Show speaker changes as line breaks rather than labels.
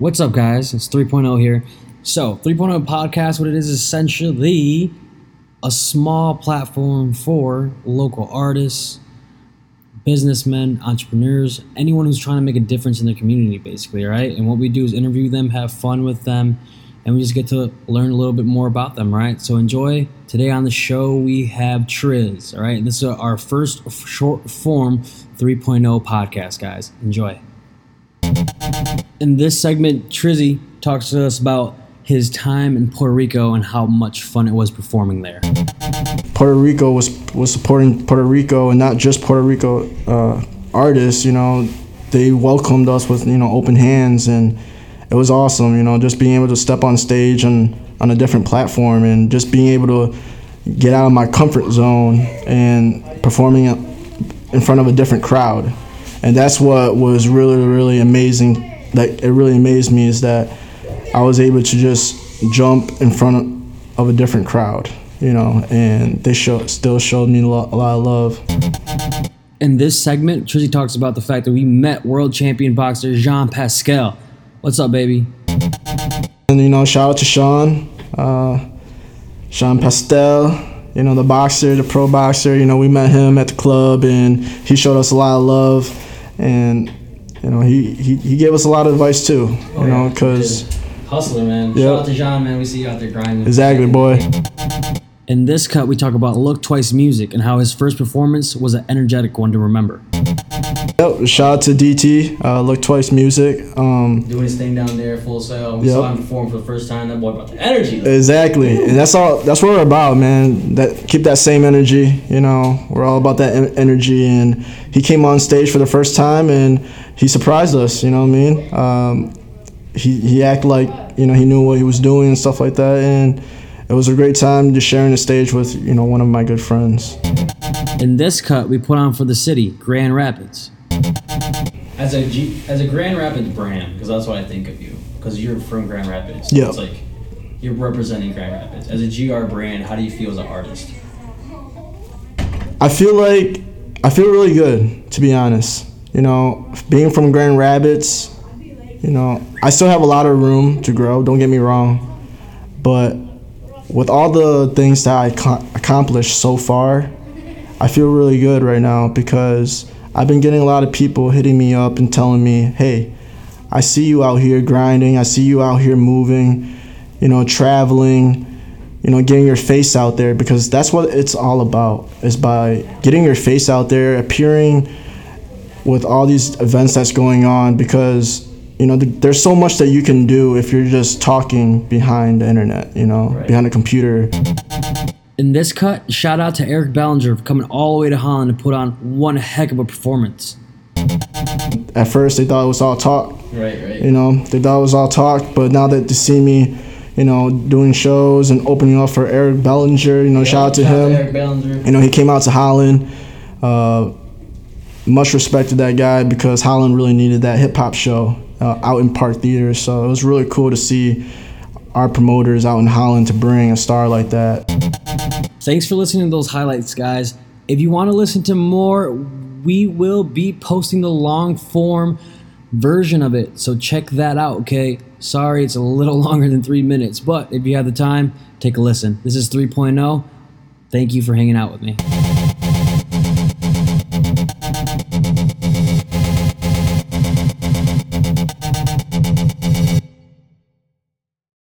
What's up, guys? It's 3.0 here. So, 3.0 podcast, what it is essentially a small platform for local artists, businessmen, entrepreneurs, anyone who's trying to make a difference in their community, basically, right? And what we do is interview them, have fun with them, and we just get to learn a little bit more about them, right? So enjoy. Today on the show, we have Triz, all right? This is our first short form 3.0 podcast, guys. Enjoy. In this segment, Trizzy talks to us about his time in Puerto Rico and how much fun it was performing there.
Puerto Rico was was supporting Puerto Rico and not just Puerto Rico uh, artists. You know, they welcomed us with you know open hands and it was awesome. You know, just being able to step on stage and on a different platform and just being able to get out of my comfort zone and performing in front of a different crowd. And that's what was really really amazing. Like it really amazed me is that I was able to just jump in front of, of a different crowd you know, and they show, still showed me a lot, a lot of love.
In this segment, Trizzy talks about the fact that we met world champion boxer Jean Pascal. What's up, baby?
And you know, shout out to Sean, uh, Sean Pastel. You know, the boxer, the pro boxer. You know, we met him at the club, and he showed us a lot of love, and you know, he he, he gave us a lot of advice too. You oh, know, because
hustler, man. Yep. Shout out to Jean, man. We see you out there grinding.
Exactly, boy.
In this cut, we talk about Look Twice music and how his first performance was an energetic one to remember.
Yep, shout out to DT, uh, Look Twice music. Um,
Doing his thing down there, full sail. We yep. saw him perform for the first time. That boy brought the energy.
Exactly, and that's all. That's what we're about, man. That keep that same energy. You know, we're all about that energy. And he came on stage for the first time, and he surprised us. You know what I mean? Um, he he acted like you know he knew what he was doing and stuff like that, and it was a great time just sharing the stage with you know one of my good friends.
In this cut, we put on for the city, Grand Rapids. As a G, as a Grand Rapids brand, because that's what I think of you, because you're from Grand Rapids.
Yeah.
It's like you're representing Grand Rapids. As a GR brand, how do you feel as an artist?
I feel like I feel really good, to be honest. You know, being from Grand Rapids, you know, I still have a lot of room to grow. Don't get me wrong, but with all the things that I accomplished so far, I feel really good right now because I've been getting a lot of people hitting me up and telling me, hey, I see you out here grinding, I see you out here moving, you know, traveling, you know, getting your face out there because that's what it's all about is by getting your face out there, appearing with all these events that's going on because you know, there's so much that you can do if you're just talking behind the internet, you know, right. behind a computer.
In this cut, shout out to Eric Bellinger for coming all the way to Holland to put on one heck of a performance.
At first, they thought it was all talk.
Right, right.
You know, they thought it was all talk, but now that they see me, you know, doing shows and opening up for Eric Bellinger, you know, yeah, shout out to shout him. To Eric Bellinger. You know, he came out to Holland. Uh, much respect to that guy because Holland really needed that hip hop show uh, out in Park Theater. So it was really cool to see our promoters out in Holland to bring a star like that.
Thanks for listening to those highlights, guys. If you want to listen to more, we will be posting the long form version of it. So check that out, okay? Sorry, it's a little longer than three minutes, but if you have the time, take a listen. This is 3.0. Thank you for hanging out with me.